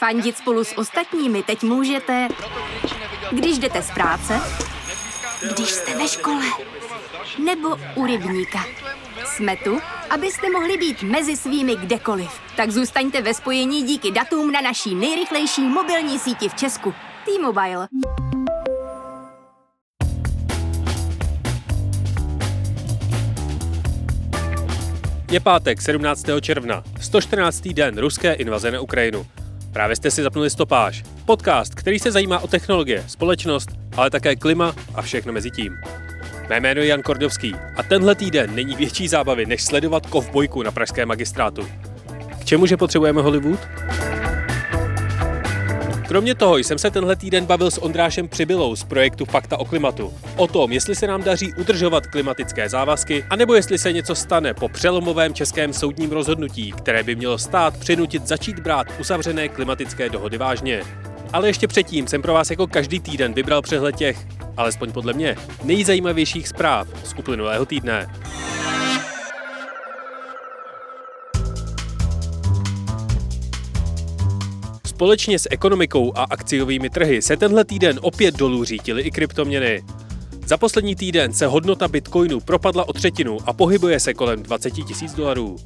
Fandit spolu s ostatními teď můžete, když jdete z práce, když jste ve škole, nebo u rybníka. Jsme tu, abyste mohli být mezi svými kdekoliv. Tak zůstaňte ve spojení díky datům na naší nejrychlejší mobilní síti v Česku. T-Mobile. Je pátek 17. června, 114. den ruské invaze na Ukrajinu. Právě jste si zapnuli stopáž, podcast, který se zajímá o technologie, společnost, ale také klima a všechno mezi tím. Mé jméno je Jan Kordovský a tenhle týden není větší zábavy, než sledovat kovbojku na pražském magistrátu. K čemu, že potřebujeme Hollywood? Kromě toho jsem se tenhle týden bavil s Ondrášem Přibylou z projektu Fakta o klimatu. O tom, jestli se nám daří udržovat klimatické závazky, anebo jestli se něco stane po přelomovém českém soudním rozhodnutí, které by mělo stát přinutit začít brát uzavřené klimatické dohody vážně. Ale ještě předtím jsem pro vás jako každý týden vybral přehled těch, alespoň podle mě, nejzajímavějších zpráv z uplynulého týdne. Společně s ekonomikou a akciovými trhy se tenhle týden opět dolů řítily i kryptoměny. Za poslední týden se hodnota bitcoinu propadla o třetinu a pohybuje se kolem 20 tisíc dolarů.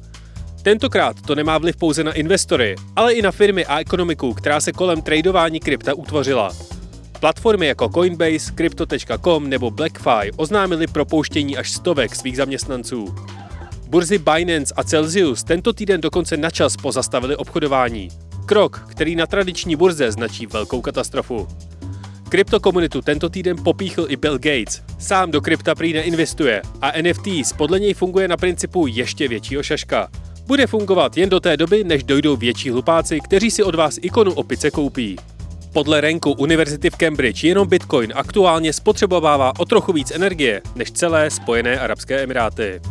Tentokrát to nemá vliv pouze na investory, ale i na firmy a ekonomiku, která se kolem tradování krypta utvořila. Platformy jako Coinbase, Crypto.com nebo BlackFi oznámili propouštění až stovek svých zaměstnanců. Burzy Binance a Celsius tento týden dokonce načas pozastavili obchodování. Krok, který na tradiční burze značí velkou katastrofu. Kryptokomunitu tento týden popíchl i Bill Gates. Sám do krypta prý neinvestuje a NFTs podle něj funguje na principu ještě většího šaška. Bude fungovat jen do té doby, než dojdou větší hlupáci, kteří si od vás ikonu opice koupí. Podle renku Univerzity v Cambridge jenom Bitcoin aktuálně spotřebovává o trochu víc energie než celé Spojené Arabské Emiráty.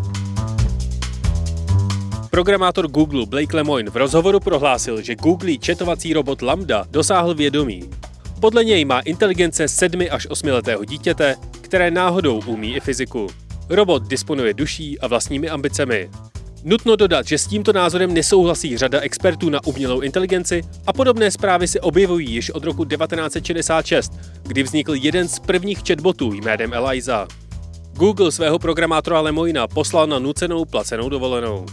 Programátor Google Blake Lemoine v rozhovoru prohlásil, že Google četovací robot Lambda dosáhl vědomí. Podle něj má inteligence 7 až 8 letého dítěte, které náhodou umí i fyziku. Robot disponuje duší a vlastními ambicemi. Nutno dodat, že s tímto názorem nesouhlasí řada expertů na umělou inteligenci a podobné zprávy se objevují již od roku 1966, kdy vznikl jeden z prvních chatbotů jménem Eliza. Google svého programátora Lemoina poslal na nucenou placenou dovolenou.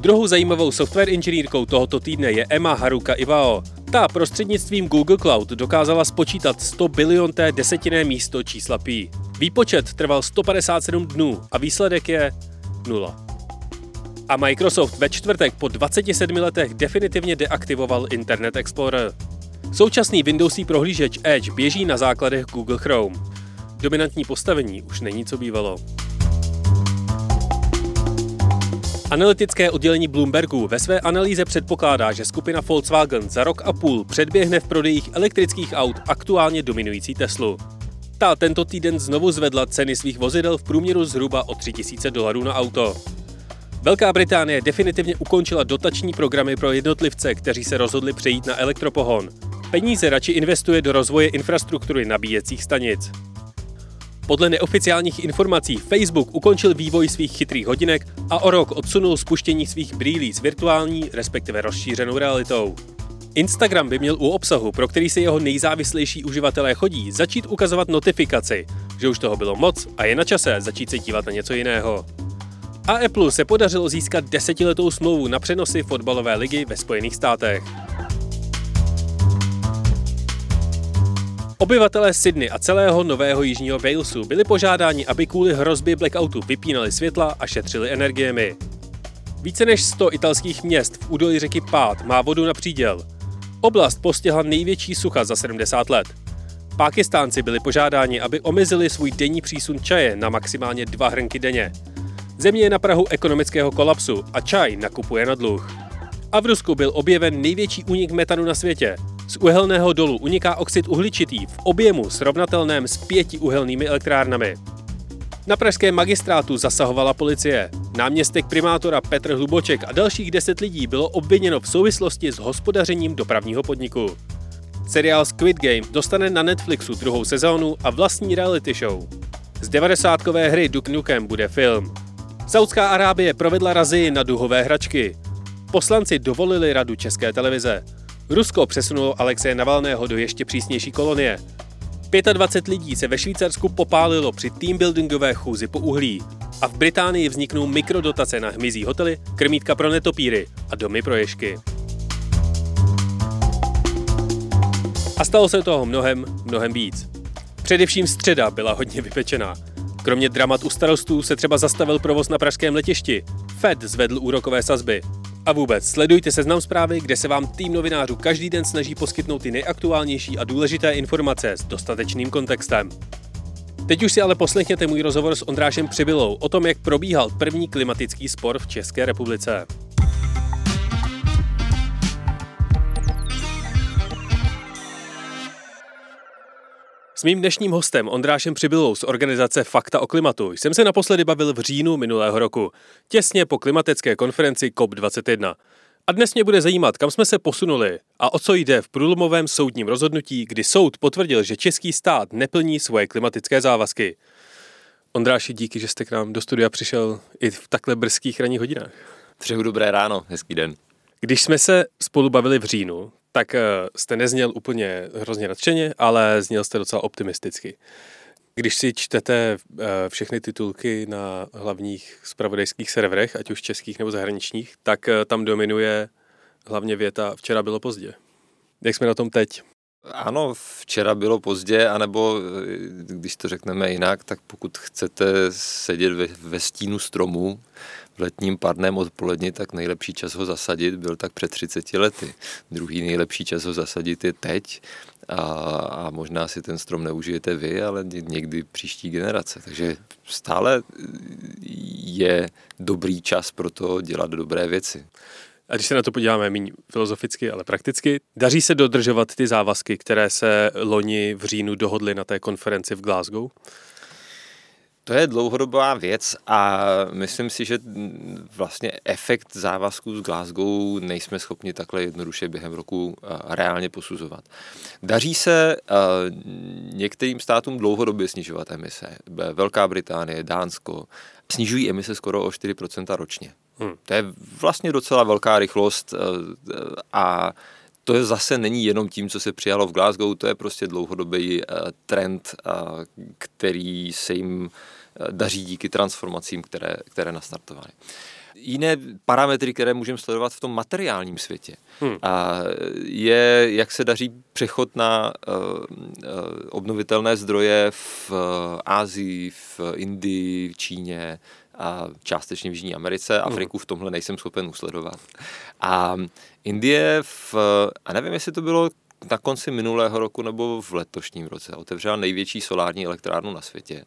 Druhou zajímavou software inženýrkou tohoto týdne je Emma Haruka Iwao. Ta prostřednictvím Google Cloud dokázala spočítat 100 bilionté desetinné místo čísla pi. Výpočet trval 157 dnů a výsledek je nula. A Microsoft ve čtvrtek po 27 letech definitivně deaktivoval Internet Explorer. Současný Windowsí prohlížeč Edge běží na základech Google Chrome. Dominantní postavení už není co bývalo. Analytické oddělení Bloombergu ve své analýze předpokládá, že skupina Volkswagen za rok a půl předběhne v prodejích elektrických aut aktuálně dominující Teslu. Ta tento týden znovu zvedla ceny svých vozidel v průměru zhruba o 3000 dolarů na auto. Velká Británie definitivně ukončila dotační programy pro jednotlivce, kteří se rozhodli přejít na elektropohon. Peníze radši investuje do rozvoje infrastruktury nabíjecích stanic. Podle neoficiálních informací Facebook ukončil vývoj svých chytrých hodinek a o rok odsunul spuštění svých brýlí s virtuální, respektive rozšířenou realitou. Instagram by měl u obsahu, pro který se jeho nejzávislejší uživatelé chodí, začít ukazovat notifikaci, že už toho bylo moc a je na čase začít se dívat na něco jiného. A Apple se podařilo získat desetiletou smlouvu na přenosy fotbalové ligy ve Spojených státech. Obyvatelé Sydney a celého nového jižního Walesu byli požádáni, aby kvůli hrozbě blackoutu vypínali světla a šetřili energiemi. Více než 100 italských měst v údolí řeky Pát má vodu na příděl. Oblast postihla největší sucha za 70 let. Pákistánci byli požádáni, aby omezili svůj denní přísun čaje na maximálně dva hrnky denně. Země je na Prahu ekonomického kolapsu a čaj nakupuje na dluh. A v Rusku byl objeven největší únik metanu na světě. Z uhelného dolu uniká oxid uhličitý v objemu srovnatelném s pěti uhelnými elektrárnami. Na pražském magistrátu zasahovala policie. Náměstek primátora Petr Hluboček a dalších deset lidí bylo obviněno v souvislosti s hospodařením dopravního podniku. Seriál Squid Game dostane na Netflixu druhou sezónu a vlastní reality show. Z devadesátkové hry Duke Nukem bude film. Saudská Arábie provedla razy na duhové hračky. Poslanci dovolili radu České televize. Rusko přesunulo Alexeje Navalného do ještě přísnější kolonie. 25 lidí se ve Švýcarsku popálilo při teambuildingové chůzi po uhlí a v Británii vzniknou mikrodotace na hmyzí hotely, krmítka pro netopíry a domy pro ješky. A stalo se toho mnohem, mnohem víc. Především středa byla hodně vypečená. Kromě dramat u starostů se třeba zastavil provoz na pražském letišti. Fed zvedl úrokové sazby. A vůbec, sledujte seznam zprávy, kde se vám tým novinářů každý den snaží poskytnout ty nejaktuálnější a důležité informace s dostatečným kontextem. Teď už si ale poslechněte můj rozhovor s Ondrášem Přibylou o tom, jak probíhal první klimatický spor v České republice. S mým dnešním hostem Ondrášem Přibylou z organizace Fakta o klimatu jsem se naposledy bavil v říjnu minulého roku, těsně po klimatické konferenci COP21. A dnes mě bude zajímat, kam jsme se posunuli a o co jde v průlomovém soudním rozhodnutí, kdy soud potvrdil, že český stát neplní svoje klimatické závazky. Ondráši, díky, že jste k nám do studia přišel i v takhle brzkých ranních hodinách. Přeju dobré ráno, hezký den. Když jsme se spolu bavili v říjnu, tak eh, jste nezněl úplně hrozně nadšeně, ale zněl jste docela optimisticky. Když si čtete eh, všechny titulky na hlavních spravodajských serverech, ať už českých nebo zahraničních, tak eh, tam dominuje hlavně věta včera bylo pozdě. Jak jsme na tom teď? Ano, včera bylo pozdě, anebo když to řekneme jinak, tak pokud chcete sedět ve, ve stínu stromu v letním parném odpoledni, tak nejlepší čas ho zasadit byl tak před 30 lety. Druhý nejlepší čas ho zasadit je teď a, a možná si ten strom neužijete vy, ale někdy příští generace. Takže stále je dobrý čas pro to dělat dobré věci. A když se na to podíváme méně filozoficky, ale prakticky, daří se dodržovat ty závazky, které se loni v říjnu dohodly na té konferenci v Glasgow? To je dlouhodobá věc a myslím si, že vlastně efekt závazků z Glasgow nejsme schopni takhle jednoduše během roku reálně posuzovat. Daří se některým státům dlouhodobě snižovat emise. Velká Británie, Dánsko snižují emise skoro o 4% ročně. Hmm. To je vlastně docela velká rychlost a to zase není jenom tím, co se přijalo v Glasgow, to je prostě dlouhodobý trend, který se jim daří díky transformacím, které, které nastartovaly. Jiné parametry, které můžeme sledovat v tom materiálním světě, hmm. a je, jak se daří přechod na uh, uh, obnovitelné zdroje v uh, Ázii, v Indii, v Číně, a částečně v Jižní Americe. Hmm. Afriku v tomhle nejsem schopen usledovat. A Indie v, a nevím, jestli to bylo na konci minulého roku nebo v letošním roce, otevřela největší solární elektrárnu na světě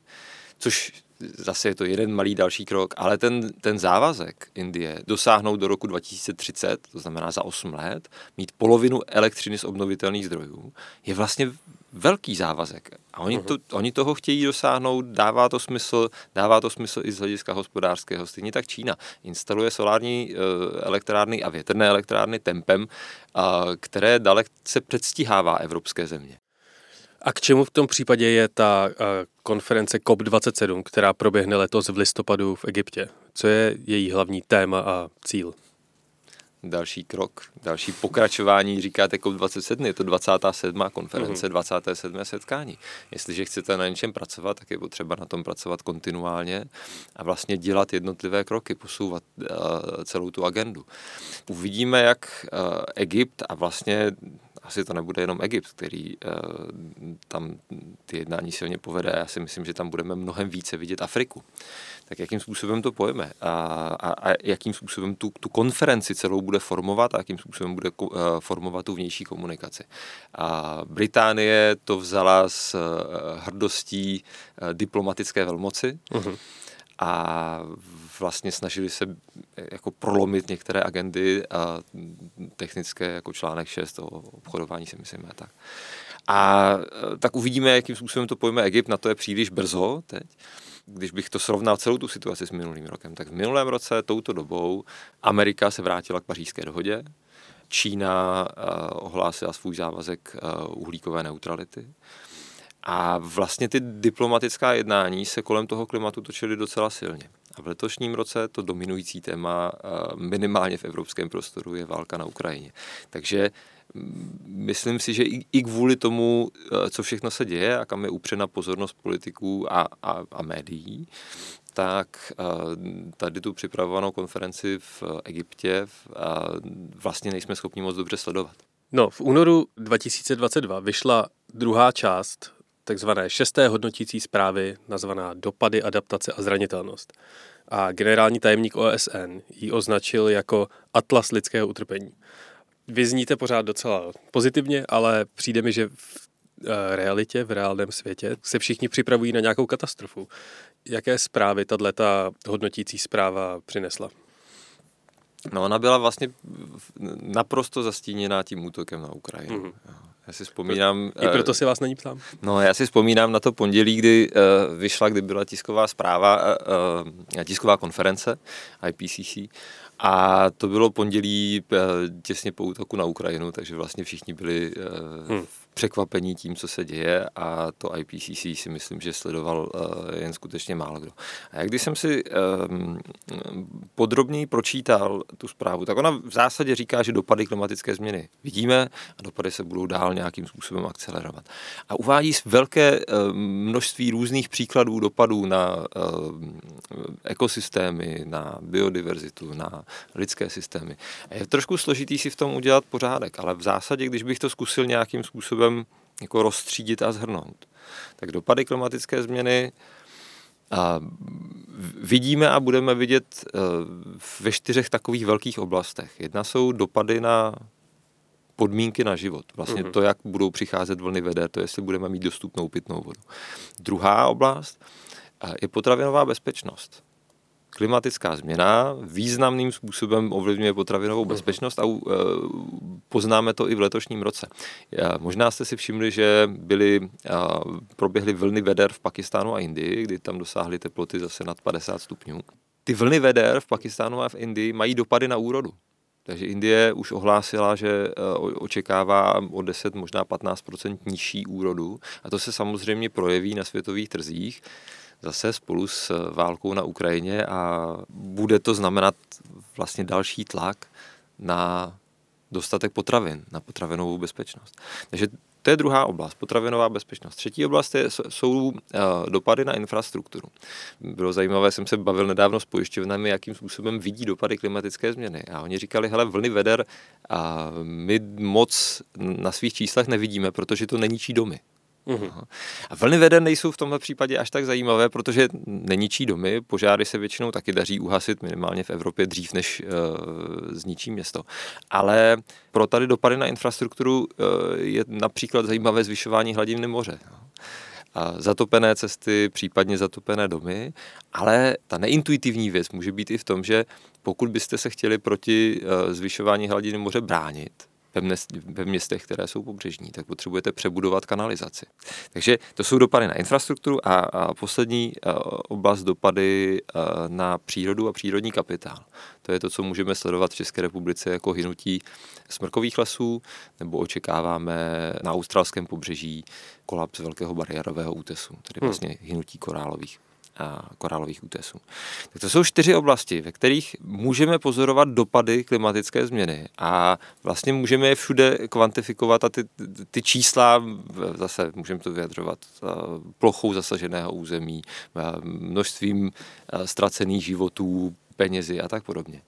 což zase je to jeden malý další krok, ale ten, ten závazek Indie dosáhnout do roku 2030, to znamená za 8 let, mít polovinu elektřiny z obnovitelných zdrojů, je vlastně velký závazek. A oni, to, oni toho chtějí dosáhnout, dává to smysl, dává to smysl i z hlediska hospodářského. Stejně tak Čína instaluje solární uh, elektrárny a větrné elektrárny tempem, uh, které dalece předstihává evropské země. A k čemu v tom případě je ta uh, konference COP27, která proběhne letos v listopadu v Egyptě? Co je její hlavní téma a cíl? Další krok, další pokračování, říkáte COP27, je to 27. konference, mm-hmm. 27. setkání. Jestliže chcete na něčem pracovat, tak je potřeba na tom pracovat kontinuálně a vlastně dělat jednotlivé kroky, posouvat uh, celou tu agendu. Uvidíme, jak uh, Egypt a vlastně asi to nebude jenom Egypt, který uh, tam ty jednání silně povede. Já si myslím, že tam budeme mnohem více vidět Afriku. Tak jakým způsobem to pojeme a, a, a jakým způsobem tu, tu konferenci celou bude formovat a jakým způsobem bude uh, formovat tu vnější komunikaci. A Británie to vzala s uh, hrdostí diplomatické velmoci. Uh-huh a vlastně snažili se jako prolomit některé agendy a technické, jako článek 6 o obchodování se myslím a tak. A e, tak uvidíme, jakým způsobem to pojme Egypt, na to je příliš brzo teď. Když bych to srovnal celou tu situaci s minulým rokem, tak v minulém roce touto dobou Amerika se vrátila k pařížské dohodě, Čína uh, ohlásila svůj závazek uh, uhlíkové neutrality. A vlastně ty diplomatická jednání se kolem toho klimatu točily docela silně. A v letošním roce to dominující téma minimálně v evropském prostoru je válka na Ukrajině. Takže myslím si, že i, kvůli tomu, co všechno se děje a kam je upřena pozornost politiků a, a, a médií, tak tady tu připravovanou konferenci v Egyptě vlastně nejsme schopni moc dobře sledovat. No, v únoru 2022 vyšla druhá část takzvané šesté hodnotící zprávy nazvaná Dopady, adaptace a zranitelnost. A generální tajemník OSN ji označil jako Atlas lidského utrpení. Vy zníte pořád docela pozitivně, ale přijde mi, že v eh, realitě, v reálném světě se všichni připravují na nějakou katastrofu. Jaké zprávy tato hodnotící zpráva přinesla? No ona byla vlastně naprosto zastíněná tím útokem na Ukrajinu. Mm-hmm. Já si vzpomínám... I proto eh, si vás není ptám. No, já si vzpomínám na to pondělí, kdy uh, vyšla, kdy byla tisková zpráva, uh, tisková konference IPCC a to bylo pondělí uh, těsně po útoku na Ukrajinu, takže vlastně všichni byli uh, hmm překvapení tím, co se děje a to IPCC si myslím, že sledoval uh, jen skutečně málo kdo. A jak když jsem si um, podrobněji pročítal tu zprávu, tak ona v zásadě říká, že dopady klimatické změny vidíme a dopady se budou dál nějakým způsobem akcelerovat. A uvádí velké uh, množství různých příkladů dopadů na uh, ekosystémy, na biodiverzitu, na lidské systémy. A je trošku složitý si v tom udělat pořádek, ale v zásadě, když bych to zkusil nějakým způsobem způsobem jako rozstřídit a zhrnout. Tak dopady klimatické změny a vidíme a budeme vidět e, ve čtyřech takových velkých oblastech. Jedna jsou dopady na podmínky na život. Vlastně mm-hmm. to, jak budou přicházet vlny vede, to jestli budeme mít dostupnou pitnou vodu. Druhá oblast je potravinová bezpečnost klimatická změna významným způsobem ovlivňuje potravinovou bezpečnost a e, poznáme to i v letošním roce. Možná jste si všimli, že byly, proběhly vlny veder v Pakistánu a Indii, kdy tam dosáhly teploty zase nad 50 stupňů. Ty vlny veder v Pakistánu a v Indii mají dopady na úrodu. Takže Indie už ohlásila, že e, očekává o 10, možná 15% nižší úrodu a to se samozřejmě projeví na světových trzích zase spolu s eh, válkou na Ukrajině a bude to znamenat vlastně další tlak na dostatek potravin, na potravinovou bezpečnost. Takže to je druhá oblast, potravinová bezpečnost. Třetí oblast je, jsou uh, dopady na infrastrukturu. Bylo zajímavé, jsem se bavil nedávno s pojišťovnami, jakým způsobem vidí dopady klimatické změny. A oni říkali, hele, vlny veder a my moc na svých číslech nevidíme, protože to neníčí domy. Uhum. A vlny veden nejsou v tomhle případě až tak zajímavé, protože neničí domy, požáry se většinou taky daří uhasit minimálně v Evropě dřív, než uh, zničí město. Ale pro tady dopady na infrastrukturu uh, je například zajímavé zvyšování hladiny moře. A zatopené cesty, případně zatopené domy, ale ta neintuitivní věc může být i v tom, že pokud byste se chtěli proti uh, zvyšování hladiny moře bránit, ve městech, které jsou pobřežní, tak potřebujete přebudovat kanalizaci. Takže to jsou dopady na infrastrukturu a, a poslední a, oblast dopady a, na přírodu a přírodní kapitál. To je to, co můžeme sledovat v České republice jako hynutí smrkových lesů, nebo očekáváme na australském pobřeží kolaps velkého bariérového útesu, tedy hmm. vlastně hynutí korálových korálových útesů. Tak to jsou čtyři oblasti, ve kterých můžeme pozorovat dopady klimatické změny a vlastně můžeme je všude kvantifikovat a ty, ty čísla zase můžeme to vyjadřovat plochou zasaženého území, množstvím ztracených životů, penězi a tak podobně.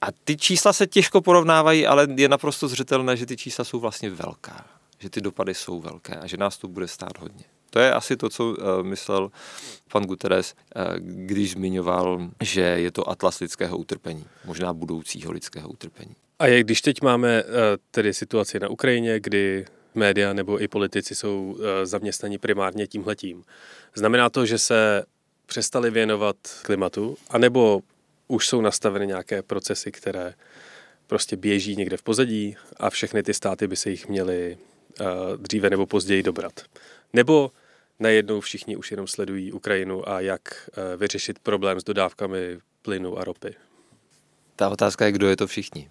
A ty čísla se těžko porovnávají, ale je naprosto zřetelné, že ty čísla jsou vlastně velká, že ty dopady jsou velké a že nás to bude stát hodně. To je asi to, co uh, myslel pan Guterres, uh, když zmiňoval, že je to atlas lidského utrpení, možná budoucího lidského utrpení. A jak když teď máme uh, tedy situaci na Ukrajině, kdy média nebo i politici jsou zaměstnaní primárně tímhletím, znamená to, že se přestali věnovat klimatu, anebo už jsou nastaveny nějaké procesy, které prostě běží někde v pozadí a všechny ty státy by se jich měly dříve nebo později dobrat. Nebo najednou všichni už jenom sledují Ukrajinu a jak eh, vyřešit problém s dodávkami plynu a ropy. Ta otázka je, kdo je to všichni.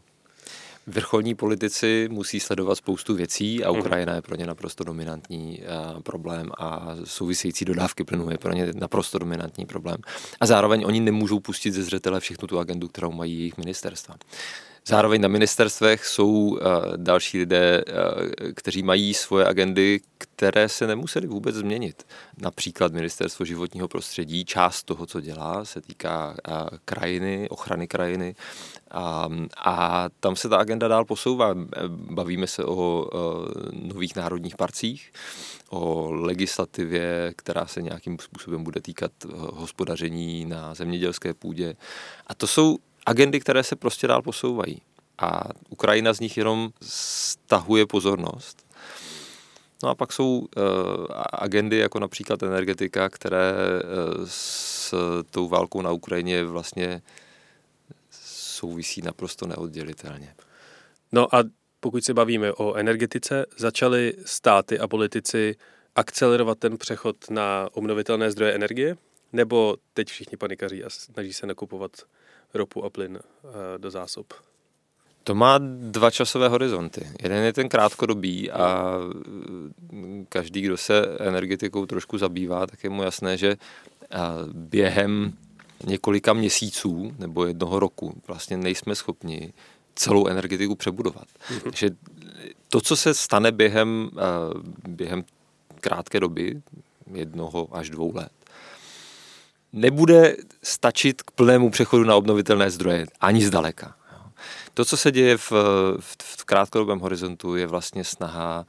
Vrcholní politici musí sledovat spoustu věcí a mhm. Ukrajina je pro ně naprosto dominantní eh, problém a související dodávky plynu je pro ně naprosto dominantní problém. A zároveň oni nemůžou pustit ze zřetele všechnu tu agendu, kterou mají jejich ministerstva. Zároveň na ministerstvech jsou další lidé, kteří mají svoje agendy, které se nemuseli vůbec změnit. Například ministerstvo životního prostředí, část toho, co dělá, se týká krajiny, ochrany krajiny a, a tam se ta agenda dál posouvá. Bavíme se o nových národních parcích, o legislativě, která se nějakým způsobem bude týkat hospodaření na zemědělské půdě. A to jsou agendy, které se prostě dál posouvají. A Ukrajina z nich jenom stahuje pozornost. No a pak jsou uh, agendy jako například energetika, které uh, s tou válkou na Ukrajině vlastně souvisí naprosto neoddělitelně. No a pokud se bavíme o energetice, začaly státy a politici akcelerovat ten přechod na obnovitelné zdroje energie? Nebo teď všichni panikaří a snaží se nakupovat ropu a plyn eh, do zásob? To má dva časové horizonty. Jeden je ten krátkodobý a každý, kdo se energetikou trošku zabývá, tak je mu jasné, že během několika měsíců nebo jednoho roku vlastně nejsme schopni celou energetiku přebudovat. Mm-hmm. Takže to, co se stane během, během krátké doby, jednoho až dvou let, nebude stačit k plnému přechodu na obnovitelné zdroje, ani zdaleka. To, co se děje v, v, v krátkodobém horizontu, je vlastně snaha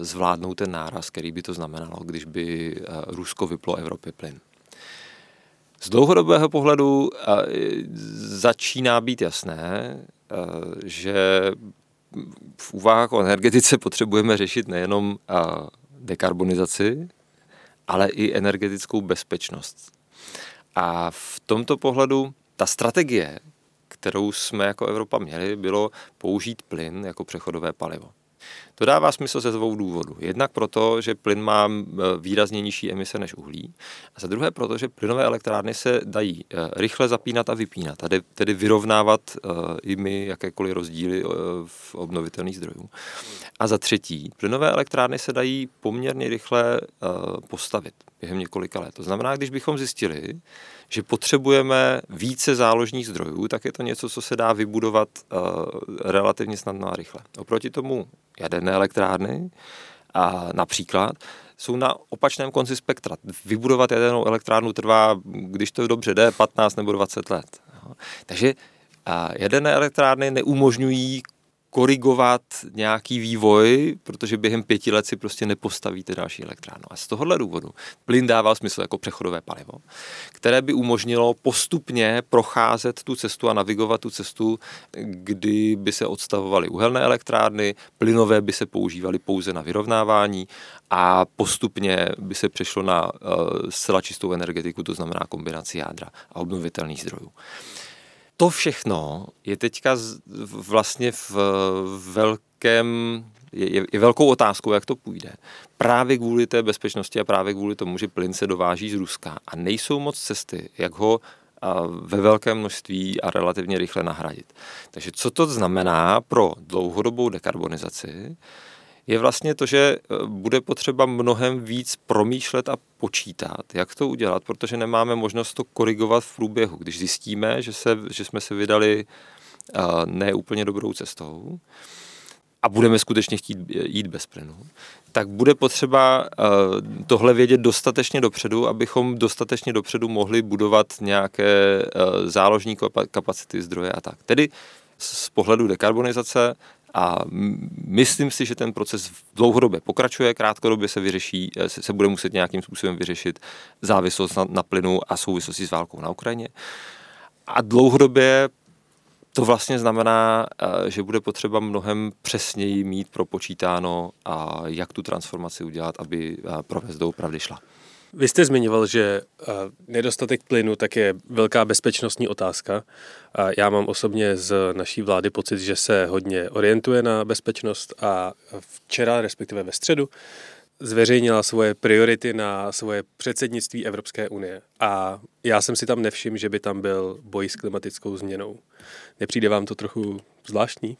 zvládnout ten náraz, který by to znamenalo, když by a, Rusko vyplo Evropě plyn. Z dlouhodobého pohledu a, začíná být jasné, a, že v úvahách o energetice potřebujeme řešit nejenom dekarbonizaci, ale i energetickou bezpečnost. A v tomto pohledu ta strategie, kterou jsme jako Evropa měli, bylo použít plyn jako přechodové palivo. To dává smysl ze dvou důvodů. Jednak proto, že plyn má výrazně nižší emise než uhlí, a za druhé proto, že plynové elektrárny se dají e, rychle zapínat a vypínat, tedy, tedy vyrovnávat e, i my jakékoliv rozdíly e, v obnovitelných zdrojů. A za třetí, plynové elektrárny se dají poměrně rychle postavit během několika let. To znamená, když bychom zjistili, že potřebujeme více záložních zdrojů, tak je to něco, co se dá vybudovat relativně snadno a rychle. Oproti tomu jaderné elektrárny a například jsou na opačném konci spektra. Vybudovat jadernou elektrárnu trvá, když to dobře jde, 15 nebo 20 let. Takže jaderné elektrárny neumožňují korigovat nějaký vývoj, protože během pěti let si prostě nepostavíte další elektrárnu. A z tohohle důvodu plyn dával smysl jako přechodové palivo, které by umožnilo postupně procházet tu cestu a navigovat tu cestu, kdy by se odstavovaly uhelné elektrárny, plynové by se používaly pouze na vyrovnávání a postupně by se přešlo na uh, zcela čistou energetiku, to znamená kombinaci jádra a obnovitelných zdrojů to všechno je teďka vlastně v velkém, je, je velkou otázkou, jak to půjde. Právě kvůli té bezpečnosti a právě kvůli tomu, že plyn se dováží z Ruska a nejsou moc cesty, jak ho ve velkém množství a relativně rychle nahradit. Takže co to znamená pro dlouhodobou dekarbonizaci? Je vlastně to, že eh, bude potřeba mnohem víc promýšlet a počítat, jak to udělat, protože nemáme možnost to korigovat v průběhu. Když zjistíme, že, se, že jsme se vydali uh, ne úplně dobrou cestou a budeme skutečně chtít jít bez plynu, tak bude potřeba tohle vědět dostatečně dopředu, abychom dostatečně dopředu mohli budovat nějaké záložní kapacity zdroje a tak. Tedy z pohledu dekarbonizace a myslím si, že ten proces dlouhodobě pokračuje, krátkodobě se vyřeší, eh, se, se bude muset nějakým způsobem vyřešit závislost na, na plynu a souvislosti s válkou na Ukrajině. A dlouhodobě to vlastně znamená, eh, že bude potřeba mnohem přesněji mít propočítáno, jak tu transformaci udělat, aby eh, provést doopravdy šla. Vy jste zmiňoval, že nedostatek plynu tak je velká bezpečnostní otázka. Já mám osobně z naší vlády pocit, že se hodně orientuje na bezpečnost a včera, respektive ve středu, zveřejnila svoje priority na svoje předsednictví Evropské unie. A já jsem si tam nevšiml, že by tam byl boj s klimatickou změnou. Nepřijde vám to trochu zvláštní?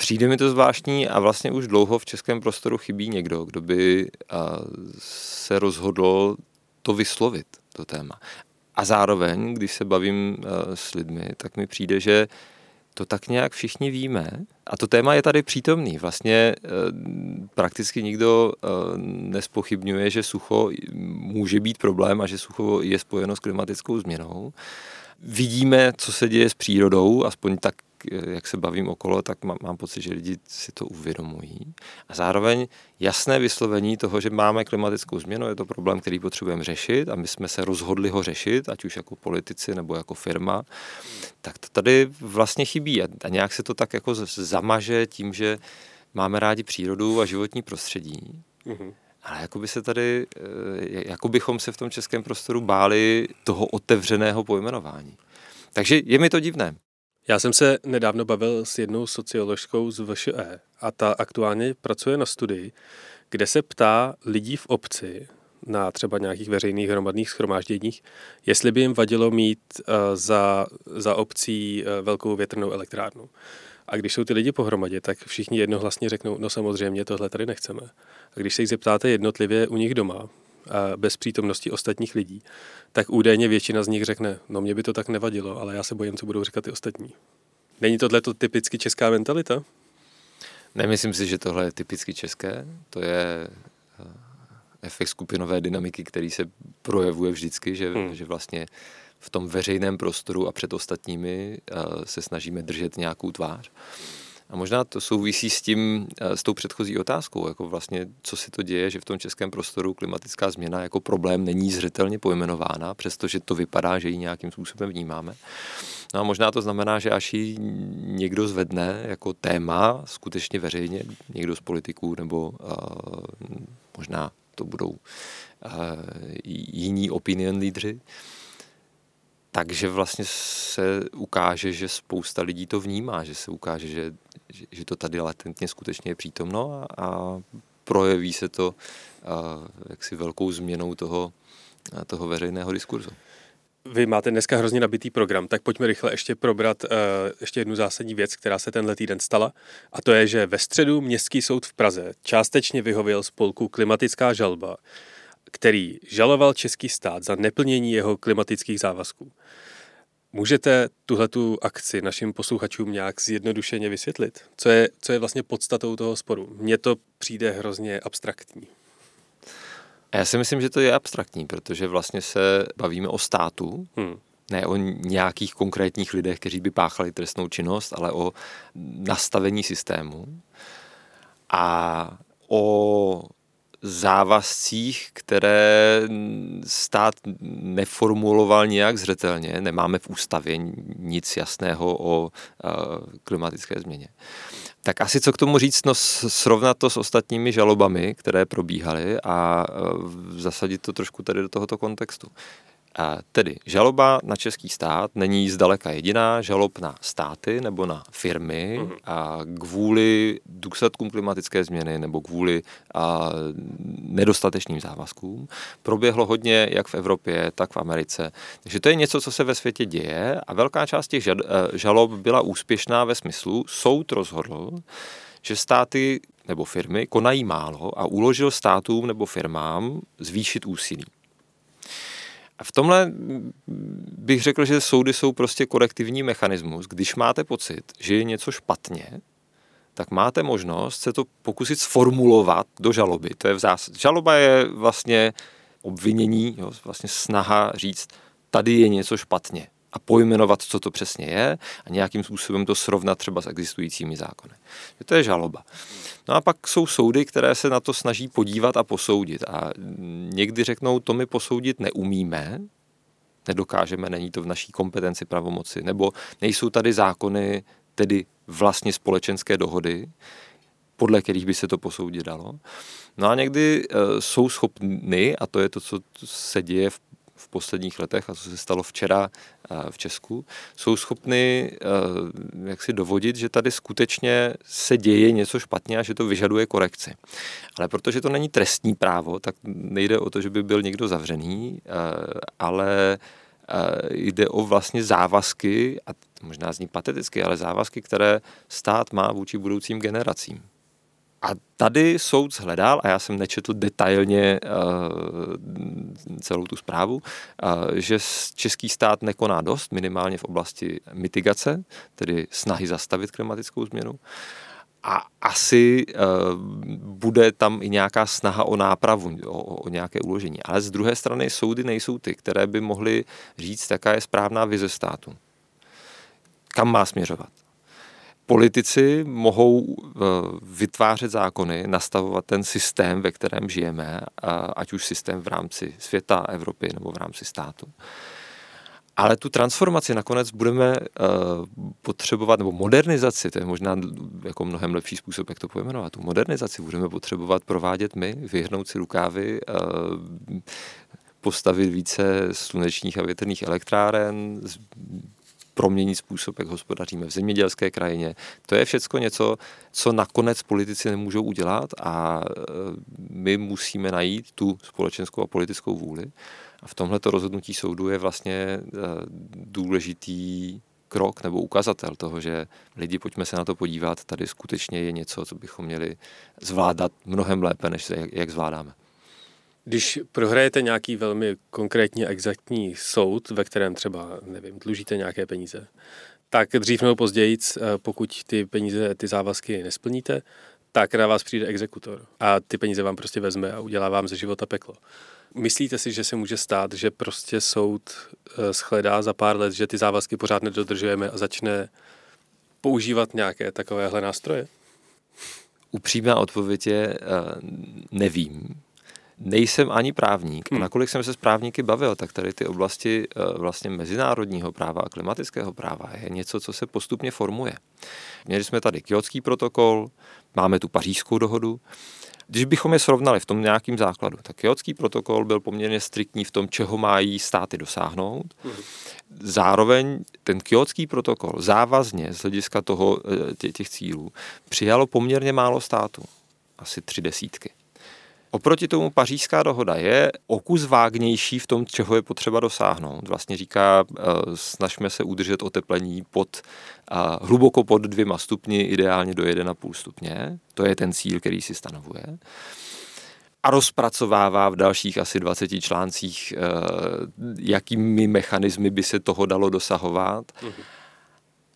Přijde mi to zvláštní a vlastně už dlouho v českém prostoru chybí někdo, kdo by se rozhodl to vyslovit, to téma. A zároveň, když se bavím s lidmi, tak mi přijde, že to tak nějak všichni víme. A to téma je tady přítomný. Vlastně e, prakticky nikdo e, nespochybňuje, že sucho může být problém a že sucho je spojeno s klimatickou změnou. Vidíme, co se děje s přírodou, aspoň tak jak se bavím okolo, tak mám, mám pocit, že lidi si to uvědomují. A zároveň jasné vyslovení toho, že máme klimatickou změnu, je to problém, který potřebujeme řešit a my jsme se rozhodli ho řešit, ať už jako politici nebo jako firma, tak to tady vlastně chybí. A nějak se to tak jako zamaže tím, že máme rádi přírodu a životní prostředí. Mm-hmm. Ale jako by se tady, eh, jako bychom se v tom českém prostoru báli toho otevřeného pojmenování. Takže je mi to divné. Já jsem se nedávno bavil s jednou socioložkou z VŠE a ta aktuálně pracuje na studii, kde se ptá lidí v obci na třeba nějakých veřejných hromadných schromážděních, jestli by jim vadilo mít uh, za, za obcí uh, velkou větrnou elektrárnu. A když jsou ty lidi pohromadě, tak všichni jednohlasně řeknou, no samozřejmě tohle tady nechceme. A když se jich zeptáte jednotlivě u nich doma, bez přítomnosti ostatních lidí, tak údajně většina z nich řekne, no mě by to tak nevadilo, ale já se bojím, co budou říkat ty ostatní. Není tohle to typicky česká mentalita? Nemyslím si, že tohle je typicky české. To je eh, efekt skupinové dynamiky, který se projevuje vždycky, že, hmm. že vlastně v tom veřejném prostoru a před ostatními se snažíme držet nějakou tvář. A možná to souvisí s tím, eh, s tou předchozí otázkou, jako vlastně, co si to děje, že v tom českém prostoru klimatická změna jako problém není zřetelně pojmenována, přestože to vypadá, že ji nějakým způsobem vnímáme. No a možná to znamená, že až ji někdo zvedne jako téma skutečně veřejně, někdo z politiků nebo uh, možná to budou uh, jiní opinion lídři, takže vlastně se ukáže, že spousta lidí to vnímá, že se ukáže, že, že, to tady latentně skutečně je přítomno a, a projeví se to a, jaksi velkou změnou toho, toho veřejného diskurzu. Vy máte dneska hrozně nabitý program, tak pojďme rychle ještě probrat uh, ještě jednu zásadní věc, která se tenhle týden stala. A to je, že ve středu Městský soud v Praze částečně vyhověl spolku Klimatická žalba, který žaloval český stát za neplnění jeho klimatických závazků. Můžete tuhletu akci našim posluchačům nějak zjednodušeně vysvětlit? Co je, co je vlastně podstatou toho sporu? Mně to přijde hrozně abstraktní. Já si myslím, že to je abstraktní, protože vlastně se bavíme o státu, hmm. ne o nějakých konkrétních lidech, kteří by páchali trestnou činnost, ale o nastavení systému a o závazcích, které stát neformuloval nějak zřetelně. Nemáme v ústavě nic jasného o klimatické změně. Tak asi co k tomu říct, no srovnat to s ostatními žalobami, které probíhaly a zasadit to trošku tady do tohoto kontextu. Tedy žaloba na český stát není zdaleka jediná, žalob na státy nebo na firmy mm-hmm. a kvůli důsledkům klimatické změny nebo kvůli a, nedostatečným závazkům proběhlo hodně jak v Evropě, tak v Americe. Takže to je něco, co se ve světě děje a velká část těch žalob byla úspěšná ve smyslu, soud rozhodl, že státy nebo firmy konají málo a uložil státům nebo firmám zvýšit úsilí. A v tomhle bych řekl, že soudy jsou prostě korektivní mechanismus. Když máte pocit, že je něco špatně, tak máte možnost se to pokusit sformulovat do žaloby. To je v zás... Žaloba je vlastně obvinění, jo, vlastně snaha říct, tady je něco špatně a pojmenovat, co to přesně je a nějakým způsobem to srovnat třeba s existujícími zákony. To je žaloba. No a pak jsou soudy, které se na to snaží podívat a posoudit. A někdy řeknou, to my posoudit neumíme, nedokážeme, není to v naší kompetenci pravomoci, nebo nejsou tady zákony, tedy vlastně společenské dohody, podle kterých by se to posoudit dalo. No a někdy e, jsou schopny, a to je to, co se děje v v posledních letech a co se stalo včera v Česku, jsou schopny jak si dovodit, že tady skutečně se děje něco špatně a že to vyžaduje korekci. Ale protože to není trestní právo, tak nejde o to, že by byl někdo zavřený, ale jde o vlastně závazky, a možná zní pateticky, ale závazky, které stát má vůči budoucím generacím. A tady soud zhledal, a já jsem nečetl detailně uh, celou tu zprávu, uh, že český stát nekoná dost, minimálně v oblasti mitigace, tedy snahy zastavit klimatickou změnu. A asi uh, bude tam i nějaká snaha o nápravu, o, o nějaké uložení. Ale z druhé strany soudy nejsou ty, které by mohly říct, jaká je správná vize státu. Kam má směřovat politici mohou eh, vytvářet zákony, nastavovat ten systém, ve kterém žijeme, ať už systém v rámci světa, Evropy nebo v rámci státu. Ale tu transformaci nakonec budeme uh, potřebovat, nebo modernizaci, to je možná jako mnohem lepší způsob, jak to pojmenovat. Tu modernizaci budeme potřebovat provádět my, vyhnout si rukávy, uh, postavit více slunečních a větrných elektráren, proměnit způsob, jak hospodaříme v zemědělské krajině. To je všechno něco, co nakonec politici nemůžou udělat a e, my musíme najít tu společenskou a politickou vůli. A v tomhle rozhodnutí soudu je vlastně e, důležitý krok nebo ukazatel toho, že lidi, pojďme se na to podívat, tady skutečně je něco, co bychom měli zvládat mnohem lépe, než jak zvládáme. Když prohrajete nějaký velmi konkrétní exaktní soud, ve kterém třeba, nevím, dlužíte nějaké peníze, tak dřív nebo později, eh, pokud ty peníze, ty závazky nesplníte, tak na vás přijde exekutor a ty peníze vám prostě vezme a udělá vám ze života peklo. Myslíte si, že se může stát, že prostě soud eh, shledá za pár let, že ty závazky pořád nedodržujeme a začne používat nějaké takovéhle nástroje? Upřímná odpověď je, eh, nevím nejsem ani právník. A hmm. nakolik jsem se s právníky bavil, tak tady ty oblasti eh, vlastně mezinárodního práva a klimatického práva je něco, co se postupně formuje. Měli jsme tady Kyotský protokol, máme tu pařížskou dohodu. Když bychom je srovnali v tom nějakým základu, tak Kyotský protokol byl poměrně striktní v tom, čeho mají státy dosáhnout. Hmm. Zároveň ten Kyotský protokol závazně z hlediska toho, eh, těch cílů přijalo poměrně málo států, asi tři desítky. Oproti tomu pařížská dohoda je o kus vágnější v tom, čeho je potřeba dosáhnout. Vlastně říká, eh, snažme se udržet oteplení pod, eh, hluboko pod dvěma stupni, ideálně do 1,5 stupně. To je ten cíl, který si stanovuje. A rozpracovává v dalších asi 20 článcích, eh, jakými mechanismy by se toho dalo dosahovat. Mhm.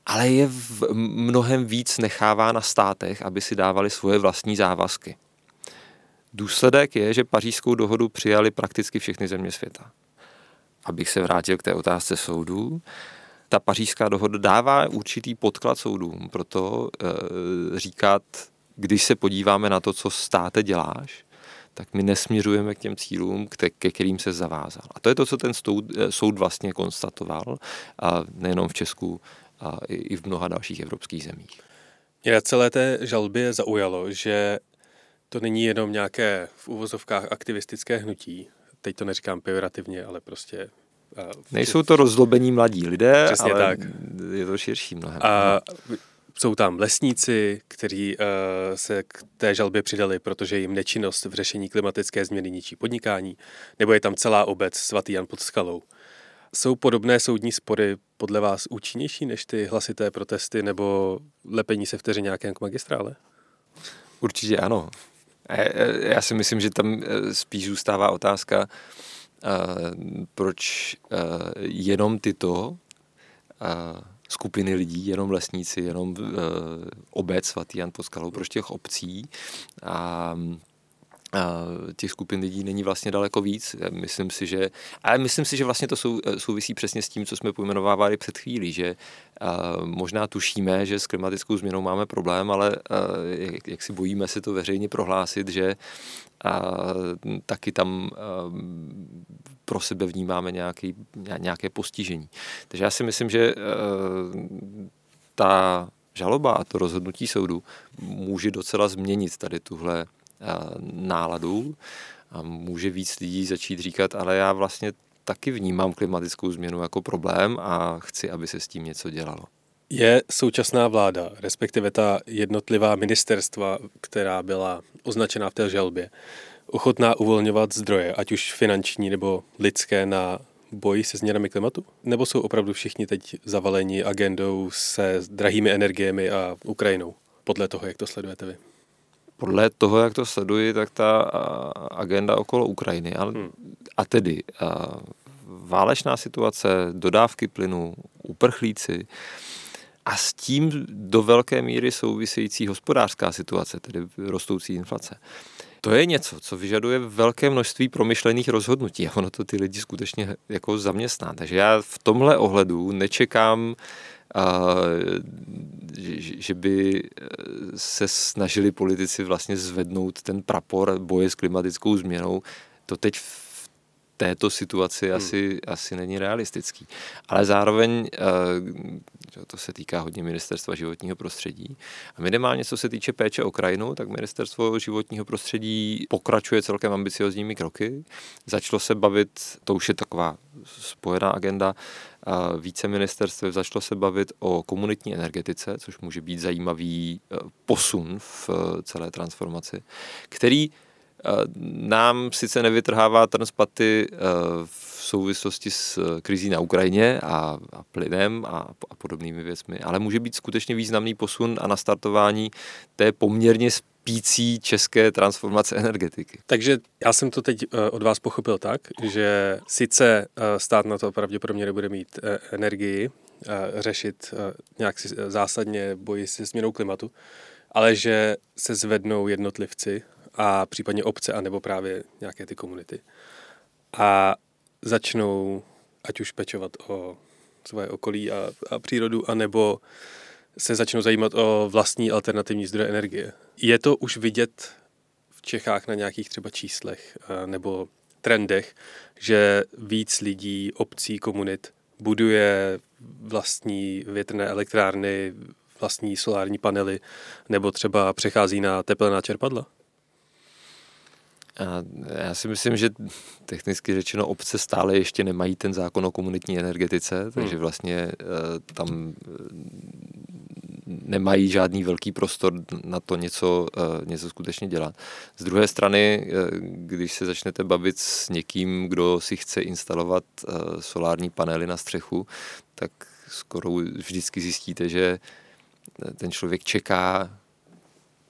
Ale je v mnohem víc nechává na státech, aby si dávali svoje vlastní závazky. Důsledek je, že pařížskou dohodu přijali prakticky všechny země světa. Abych se vrátil k té otázce soudů, ta pařížská dohoda dává určitý podklad soudům, proto e, říkat, když se podíváme na to, co státe děláš, tak my nesměřujeme k těm cílům, ke kterým se zavázal. A to je to, co ten soud, eh, soud vlastně konstatoval, a nejenom v Česku, a i v mnoha dalších evropských zemích. Mě celé té žalbě zaujalo, že to není jenom nějaké v úvozovkách aktivistické hnutí. Teď to neříkám pejorativně, ale prostě... Uh, Nejsou to rozzlobení mladí lidé, Přesně ale tak. je to širší mnohem. A jsou tam lesníci, kteří uh, se k té žalbě přidali, protože jim nečinnost v řešení klimatické změny ničí podnikání, nebo je tam celá obec svatý Jan pod skalou. Jsou podobné soudní spory podle vás účinnější než ty hlasité protesty nebo lepení se vteřinákem k magistrále? Určitě ano. Já si myslím, že tam eh, spíš zůstává otázka, eh, proč eh, jenom tyto skupiny lidí, jenom lesníci, jenom obec svatý Jan pod skalou, proč těch obcí a těch skupin lidí není vlastně daleko víc. Myslím si, že, ale myslím si, že vlastně to sou, souvisí přesně s tím, co jsme pojmenovávali před chvílí, že možná tušíme, že s klimatickou změnou máme problém, ale jak, jak si bojíme si to veřejně prohlásit, že a taky tam pro sebe vnímáme nějaký, nějaké postižení. Takže já si myslím, že ta žaloba a to rozhodnutí soudu může docela změnit tady tuhle náladu a může víc lidí začít říkat, ale já vlastně taky vnímám klimatickou změnu jako problém a chci, aby se s tím něco dělalo. Je současná vláda, respektive ta jednotlivá ministerstva, která byla označena v té žalbě, ochotná uvolňovat zdroje, ať už finanční nebo lidské, na boj se změnami klimatu? Nebo jsou opravdu všichni teď zavaleni agendou se drahými energiemi a Ukrajinou, podle toho, jak to sledujete vy? Podle toho, jak to sleduji, tak ta agenda okolo Ukrajiny, ale, hmm. a tedy a, válečná situace, dodávky plynu, uprchlíci a s tím do velké míry související hospodářská situace, tedy rostoucí inflace. To je něco, co vyžaduje velké množství promyšlených rozhodnutí a ono to ty lidi skutečně jako zaměstná. Takže já v tomhle ohledu nečekám že by eh, se snažili politici vlastně zvednout ten prapor boje s klimatickou změnou. To teď této situaci hmm. asi, asi není realistický. Ale zároveň eh, to se týká hodně ministerstva životního prostředí. A minimálně co se týče péče o krajinu, tak ministerstvo životního prostředí pokračuje celkem ambiciozními kroky. Začalo se bavit, to už je taková spojená agenda, více ministerstv začalo se bavit o komunitní energetice, což může být zajímavý e, posun v celé transformaci, který nám sice nevytrhává transpaty v souvislosti s krizí na Ukrajině a, a plynem a, a podobnými věcmi, ale může být skutečně významný posun a nastartování té poměrně pící české transformace energetiky. Takže já jsem to teď eh, od vás pochopil tak, že sice eh, stát na to pravděpodobně nebude mít eh, energii, řešit nějak zásadně boji se změnou klimatu, ale že se zvednou jednotlivci a případně obce, anebo právě nějaké ty komunity. A začnou ať už pečovat o svoje okolí a, a přírodu, anebo se začnou zajímat o vlastní alternativní zdroje energie. Je to už vidět v Čechách na nějakých třeba číslech eh, nebo trendech, že víc lidí, obcí, komunit buduje vlastní větrné elektrárny, vlastní solární panely nebo třeba přechází na tepelná čerpadla? A já si myslím, že technicky řečeno obce stále ještě nemají ten zákon o komunitní energetice, takže hmm. vlastně eh, tam nemají žádný velký prostor na to něco, eh, něco skutečně dělat. Z druhé strany, eh, když se začnete bavit s někým, kdo si chce instalovat eh, solární panely na střechu, tak skoro vždycky zjistíte, že ten člověk čeká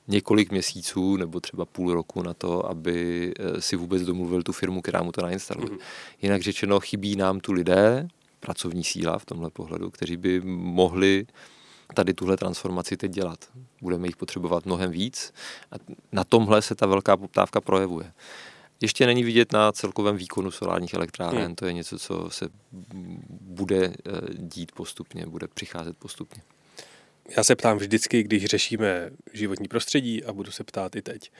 několik měsíců nebo třeba půl roku na to, aby si vůbec domluvil tu firmu, která mu to nainstaluje. Mm-hmm. Jinak řečeno, chybí nám tu lidé, pracovní síla v tomhle pohledu, kteří by mohli tady tuhle transformaci teď dělat. Budeme jich potřebovat mnohem víc a na tomhle se ta velká poptávka projevuje. Ještě není vidět na celkovém výkonu solárních elektráren, hmm. to je něco, co se bude eh, dít postupně, bude přicházet postupně. Já se ptám vždycky, když řešíme životní prostředí a budu se ptát i teď.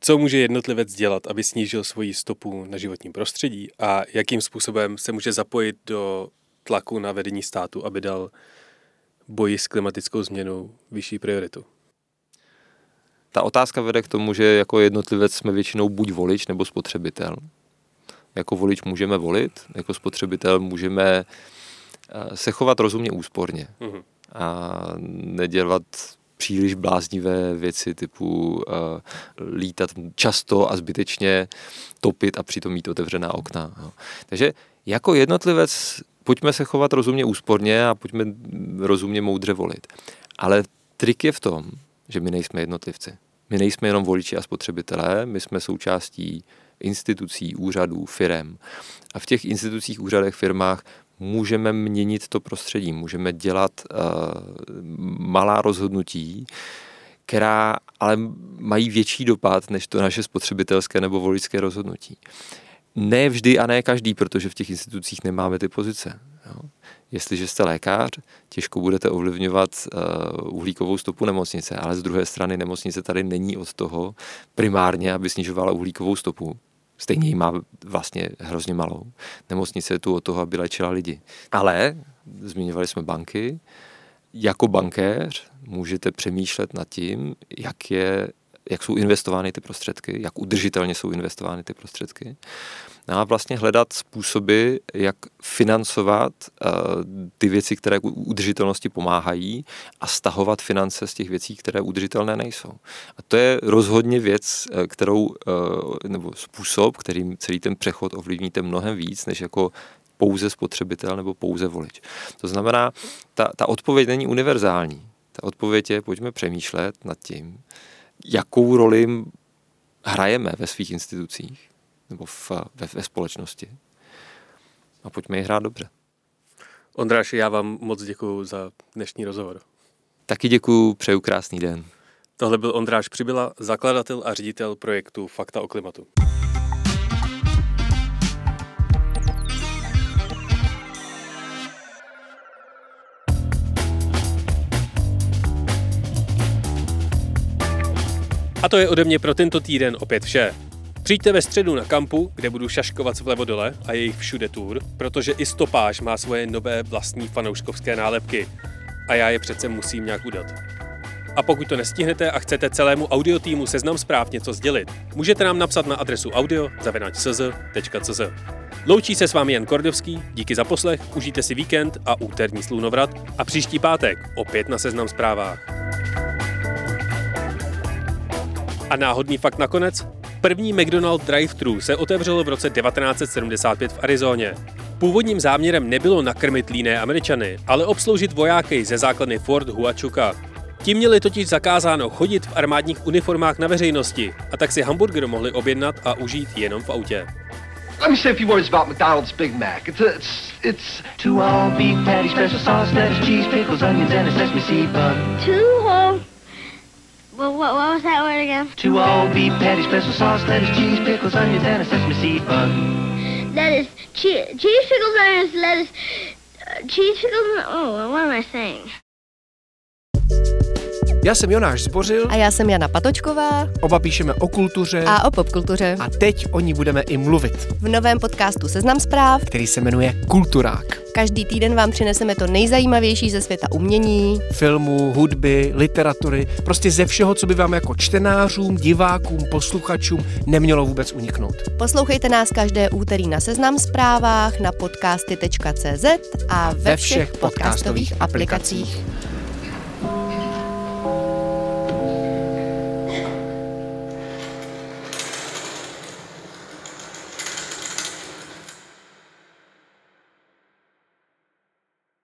Co může jednotlivec dělat, aby snížil svoji stopu na životním prostředí a jakým způsobem se může zapojit do tlaku na vedení státu, aby dal boji s klimatickou změnou vyšší prioritu? Ta otázka vede k tomu, že jako jednotlivec jsme většinou buď volič nebo spotřebitel. Jako volič můžeme volit, jako spotřebitel můžeme eh, se chovat rozumně úsporně mm-hmm. A nedělat příliš bláznivé věci typu uh, lítat často a zbytečně topit a přitom mít otevřená okna. Jo. Takže jako jednotlivec pojďme se chovat rozumně úsporně a pojďme rozumně moudře volit. Ale trik je v tom, že my nejsme jednotlivci. My nejsme jenom voliči a spotřebitelé, my jsme součástí institucí, úřadů, firem. A v těch institucích, úřadech, firmách můžeme měnit to prostředí, můžeme dělat uh, malá rozhodnutí, která ale mají větší dopad než to naše spotřebitelské nebo voličské rozhodnutí. Ne vždy a ne každý, protože v těch institucích nemáme ty pozice. Jo. Jestliže jste lékař, těžko budete ovlivňovat uh, uhlíkovou stopu nemocnice, ale z druhé strany nemocnice tady není od toho primárně, aby snižovala uhlíkovou stopu. Stejně ji má vlastně hrozně malou. Nemocnice je tu od toho, aby léčila lidi. Ale, zmiňovali jsme banky, jako bankéř můžete přemýšlet nad tím, jak je jak jsou investovány ty prostředky, jak udržitelně jsou investovány ty prostředky. No a vlastně hledat způsoby, jak financovat uh, ty věci, které k udržitelnosti pomáhají a stahovat finance z těch věcí, které udržitelné nejsou. A to je rozhodně věc, eh, kterou, uh, nebo způsob, kterým celý ten přechod ovlivníte mnohem víc, než jako pouze spotřebitel nebo pouze volič. To znamená, ta, ta odpověď není univerzální. Ta odpověď je, pojďme přemýšlet nad tím, jakou roli hrajeme ve svých institucích nebo v, ve, ve společnosti. A pojďme ji hrát dobře. Ondráši, já vám moc děkuji za dnešní rozhovor. Taky děkuji, přeju krásný den. Tohle byl Ondráš Přibyla, zakladatel a ředitel projektu Fakta o klimatu. A to je ode mě pro tento týden opět vše. Přijďte ve středu na kampu, kde budu šaškovat vlevo dole a jejich všude tour, protože i stopáž má svoje nové vlastní fanouškovské nálepky. A já je přece musím nějak udat. A pokud to nestihnete a chcete celému audio týmu seznam zpráv něco sdělit, můžete nám napsat na adresu audio.cz.cz. Loučí se s vámi Jan Kordovský, díky za poslech, užijte si víkend a úterní slunovrat a příští pátek opět na seznam zprávách. A náhodný fakt nakonec? První McDonald drive-thru se otevřelo v roce 1975 v Arizóně. Původním záměrem nebylo nakrmit líné Američany, ale obsloužit vojáky ze základny Fort Huachuca. Ti měli totiž zakázáno chodit v armádních uniformách na veřejnosti a tak si hamburger mohli objednat a užít jenom v autě. Let me say a few words about McDonald's Big Mac. It's a, it's it's two all beef patty, special sauce, lettuce, cheese, pickles, onions, and a sesame seed bun. Two whole Well, what, what was that word again? Two all beef patties, special sauce, lettuce, cheese, pickles, onions, and a sesame seed bun. Lettuce, cheese, cheese, pickles, onions, lettuce, uh, cheese, pickles, oh, what am I saying? Já jsem Jonáš Zbořil. A já jsem Jana Patočková. Oba píšeme o kultuře. A o popkultuře. A teď o ní budeme i mluvit. V novém podcastu Seznam zpráv, který se jmenuje Kulturák. Každý týden vám přineseme to nejzajímavější ze světa umění, filmu, hudby, literatury, prostě ze všeho, co by vám jako čtenářům, divákům, posluchačům nemělo vůbec uniknout. Poslouchejte nás každé úterý na Seznam zprávách, na podcasty.cz a ve, ve všech, všech podcastových aplikacích. aplikacích.